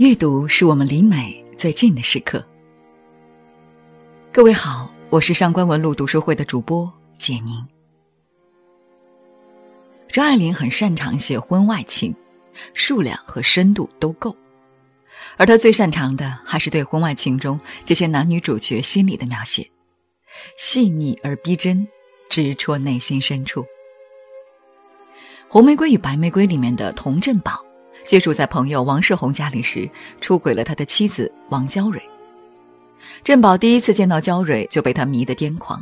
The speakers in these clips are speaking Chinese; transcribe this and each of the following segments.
阅读是我们离美最近的时刻。各位好，我是上官文录读书会的主播简宁。张爱玲很擅长写婚外情，数量和深度都够，而她最擅长的还是对婚外情中这些男女主角心理的描写，细腻而逼真，直戳内心深处。《红玫瑰与白玫瑰》里面的童振宝。接触在朋友王世宏家里时，出轨了他的妻子王娇蕊。振宝第一次见到娇蕊，就被他迷得癫狂。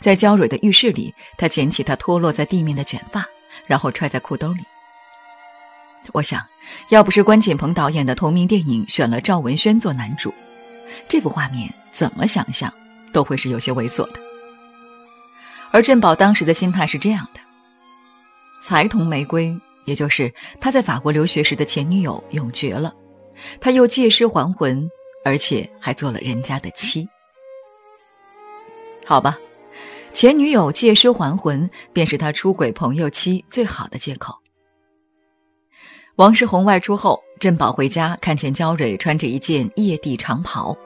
在娇蕊的浴室里，他捡起她脱落在地面的卷发，然后揣在裤兜里。我想，要不是关锦鹏导演的同名电影选了赵文轩做男主，这幅画面怎么想象都会是有些猥琐的。而振宝当时的心态是这样的：才同玫瑰。也就是他在法国留学时的前女友永绝了，他又借尸还魂，而且还做了人家的妻。好吧，前女友借尸还魂便是他出轨朋友妻最好的借口。王世宏外出后，振宝回家看见焦蕊穿着一件夜地长袍，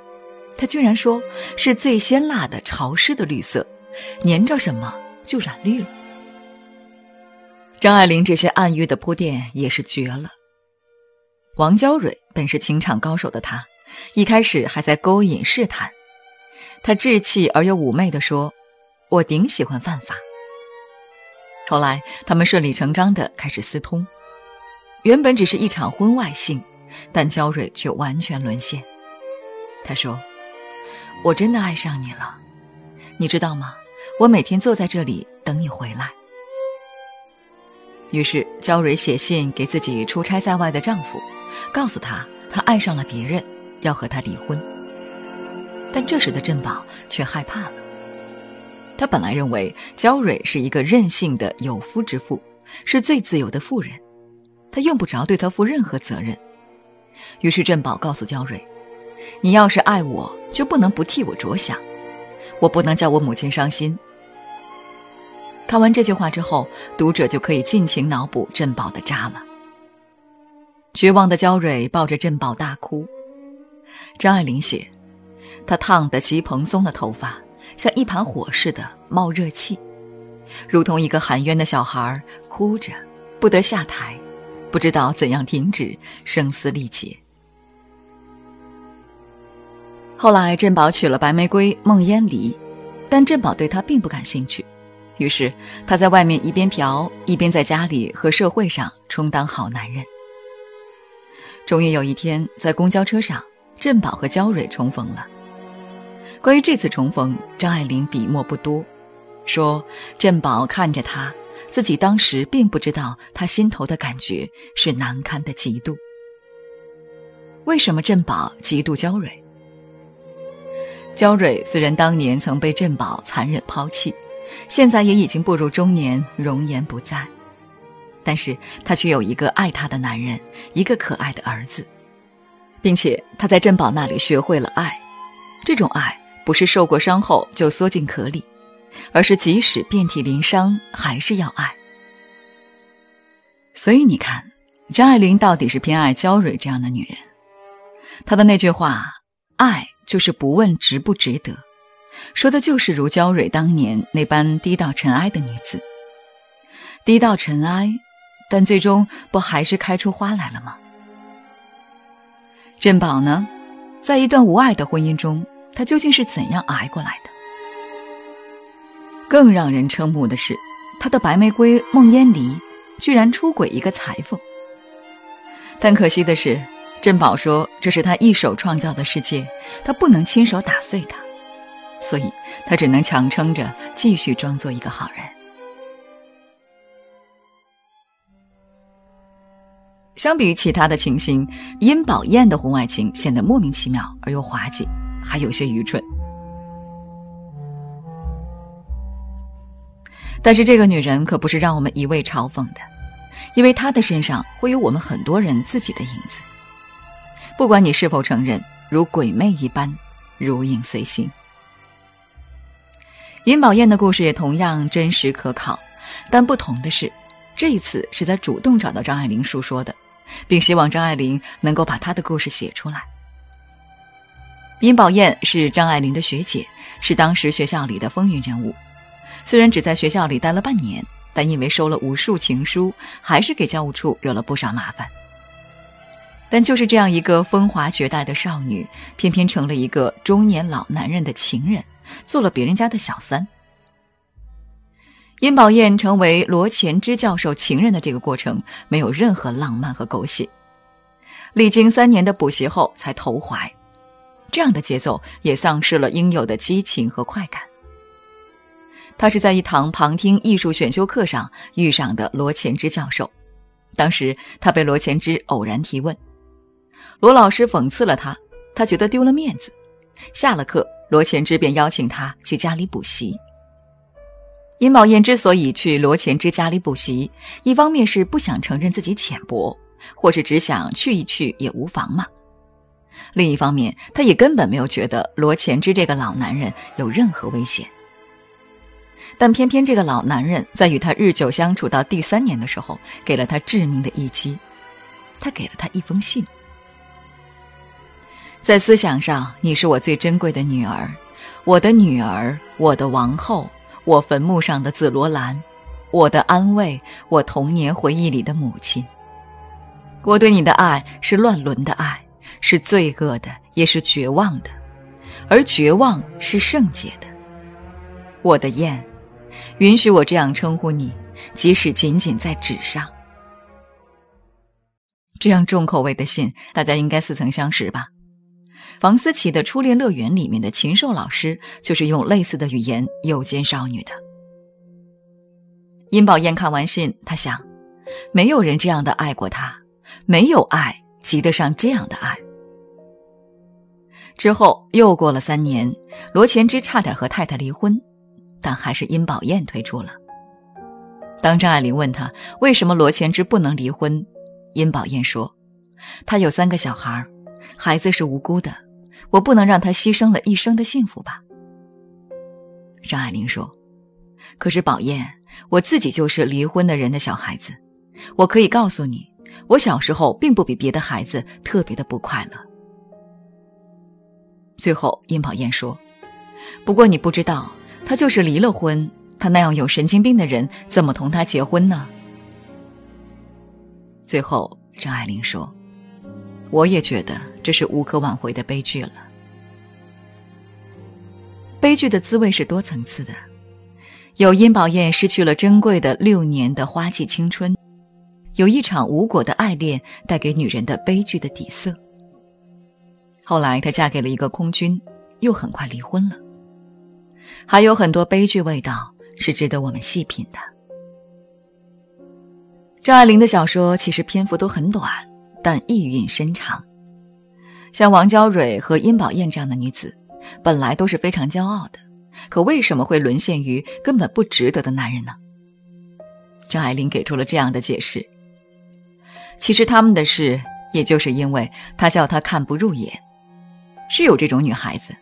他居然说是最鲜辣的潮湿的绿色，粘着什么就染绿了。张爱玲这些暗喻的铺垫也是绝了。王娇蕊本是情场高手的她，一开始还在勾引试探。她稚气而又妩媚地说：“我顶喜欢犯法。”后来他们顺理成章地开始私通。原本只是一场婚外性，但娇蕊却完全沦陷。她说：“我真的爱上你了，你知道吗？我每天坐在这里等你回来。”于是，焦蕊写信给自己出差在外的丈夫，告诉他她爱上了别人，要和他离婚。但这时的振宝却害怕了。他本来认为焦蕊是一个任性的有夫之妇，是最自由的妇人，他用不着对她负任何责任。于是，振宝告诉焦蕊：“你要是爱我，就不能不替我着想，我不能叫我母亲伤心。”看完这句话之后，读者就可以尽情脑补振宝的渣了。绝望的焦蕊抱着振宝大哭。张爱玲写，她烫得极蓬松的头发像一盘火似的冒热气，如同一个含冤的小孩，哭着不得下台，不知道怎样停止声嘶力竭。后来，振宝娶了白玫瑰孟烟离，但振宝对她并不感兴趣。于是，他在外面一边嫖，一边在家里和社会上充当好男人。终于有一天，在公交车上，振宝和焦蕊重逢了。关于这次重逢，张爱玲笔墨不多，说振宝看着他，自己当时并不知道他心头的感觉是难堪的嫉妒。为什么振宝嫉妒焦蕊？焦蕊虽然当年曾被振宝残忍抛弃。现在也已经步入中年，容颜不在，但是她却有一个爱她的男人，一个可爱的儿子，并且她在珍宝那里学会了爱。这种爱不是受过伤后就缩进壳里，而是即使遍体鳞伤还是要爱。所以你看，张爱玲到底是偏爱娇蕊这样的女人。她的那句话：“爱就是不问值不值得。”说的就是如娇蕊当年那般低到尘埃的女子，低到尘埃，但最终不还是开出花来了吗？珍宝呢，在一段无爱的婚姻中，他究竟是怎样挨过来的？更让人瞠目的是，他的白玫瑰孟烟离居然出轨一个裁缝。但可惜的是，珍宝说这是他一手创造的世界，他不能亲手打碎它。所以，他只能强撑着，继续装作一个好人。相比于其他的情形，殷宝燕的婚外情显得莫名其妙而又滑稽，还有些愚蠢。但是，这个女人可不是让我们一味嘲讽的，因为她的身上会有我们很多人自己的影子。不管你是否承认，如鬼魅一般，如影随形。尹宝燕的故事也同样真实可靠，但不同的是，这一次是他主动找到张爱玲诉说的，并希望张爱玲能够把她的故事写出来。殷宝燕是张爱玲的学姐，是当时学校里的风云人物。虽然只在学校里待了半年，但因为收了无数情书，还是给教务处惹了不少麻烦。但就是这样一个风华绝代的少女，偏偏成了一个中年老男人的情人，做了别人家的小三。殷宝燕成为罗前之教授情人的这个过程，没有任何浪漫和狗血，历经三年的补习后才投怀，这样的节奏也丧失了应有的激情和快感。他是在一堂旁听艺术选修课上遇上的罗前之教授，当时他被罗前之偶然提问，罗老师讽刺了他，他觉得丢了面子。下了课，罗前之便邀请他去家里补习。殷宝燕之所以去罗前之家里补习，一方面是不想承认自己浅薄，或是只想去一去也无妨嘛；另一方面，他也根本没有觉得罗前之这个老男人有任何危险。但偏偏这个老男人在与他日久相处到第三年的时候，给了他致命的一击。他给了他一封信，在思想上，你是我最珍贵的女儿，我的女儿，我的王后。我坟墓上的紫罗兰，我的安慰，我童年回忆里的母亲。我对你的爱是乱伦的爱，是罪恶的，也是绝望的，而绝望是圣洁的。我的燕，允许我这样称呼你，即使仅仅在纸上。这样重口味的信，大家应该似曾相识吧？房思琪的《初恋乐园》里面的禽兽老师就是用类似的语言诱奸少女的。殷宝燕看完信，她想，没有人这样的爱过她，没有爱及得上这样的爱。之后又过了三年，罗前之差点和太太离婚，但还是殷宝燕推出了。当张爱玲问他为什么罗前之不能离婚，殷宝燕说：“他有三个小孩，孩子是无辜的。”我不能让他牺牲了一生的幸福吧？张爱玲说：“可是宝燕，我自己就是离婚的人的小孩子，我可以告诉你，我小时候并不比别的孩子特别的不快乐。”最后，殷宝燕说：“不过你不知道，他就是离了婚，他那样有神经病的人怎么同他结婚呢？”最后，张爱玲说。我也觉得这是无可挽回的悲剧了。悲剧的滋味是多层次的，有殷宝燕失去了珍贵的六年的花季青春，有一场无果的爱恋带给女人的悲剧的底色。后来她嫁给了一个空军，又很快离婚了。还有很多悲剧味道是值得我们细品的。张爱玲的小说其实篇幅都很短。但意蕴深长，像王娇蕊和殷宝燕这样的女子，本来都是非常骄傲的，可为什么会沦陷于根本不值得的男人呢？张爱玲给出了这样的解释：其实他们的事，也就是因为他叫她看不入眼。是有这种女孩子，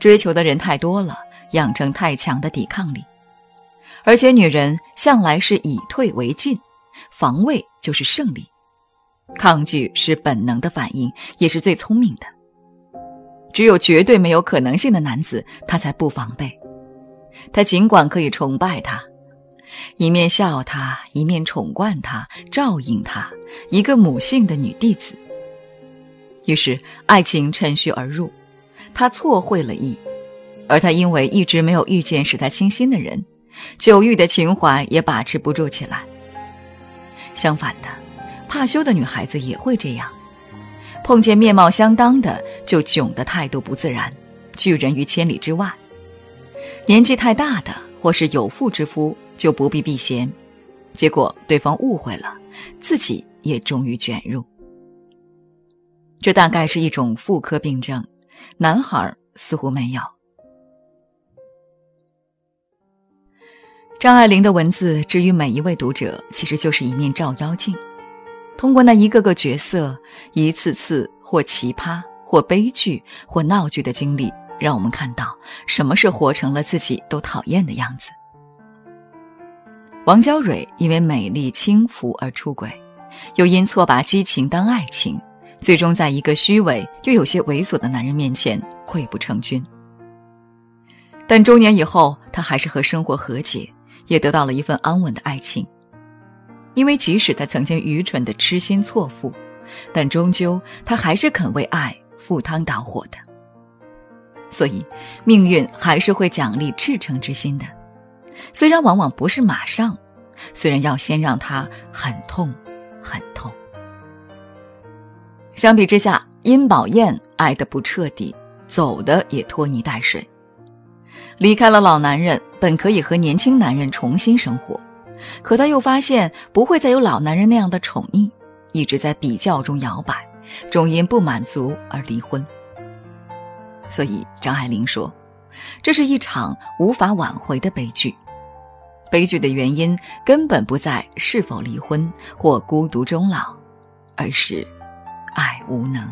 追求的人太多了，养成太强的抵抗力，而且女人向来是以退为进，防卫就是胜利。抗拒是本能的反应，也是最聪明的。只有绝对没有可能性的男子，他才不防备。他尽管可以崇拜他，一面笑他，一面宠惯他，照应他，一个母性的女弟子。于是爱情趁虚而入，他错会了意，而他因为一直没有遇见使他倾心的人，久郁的情怀也把持不住起来。相反的。怕羞的女孩子也会这样，碰见面貌相当的就囧的态度不自然，拒人于千里之外；年纪太大的或是有妇之夫就不必避嫌，结果对方误会了，自己也终于卷入。这大概是一种妇科病症，男孩似乎没有。张爱玲的文字，至于每一位读者，其实就是一面照妖镜。通过那一个个角色，一次次或奇葩、或悲剧、或闹剧的经历，让我们看到什么是活成了自己都讨厌的样子。王娇蕊因为美丽轻浮而出轨，又因错把激情当爱情，最终在一个虚伪又有些猥琐的男人面前溃不成军。但中年以后，她还是和生活和解，也得到了一份安稳的爱情。因为即使他曾经愚蠢的痴心错付，但终究他还是肯为爱赴汤蹈火的。所以，命运还是会奖励赤诚之心的，虽然往往不是马上，虽然要先让他很痛，很痛。相比之下，殷宝燕爱的不彻底，走的也拖泥带水。离开了老男人，本可以和年轻男人重新生活，可她又发现不会再有老男人那样的宠溺，一直在比较中摇摆，终因不满足而离婚。所以张爱玲说：“这是一场无法挽回的悲剧。悲剧的原因根本不在是否离婚或孤独终老，而是爱无能。”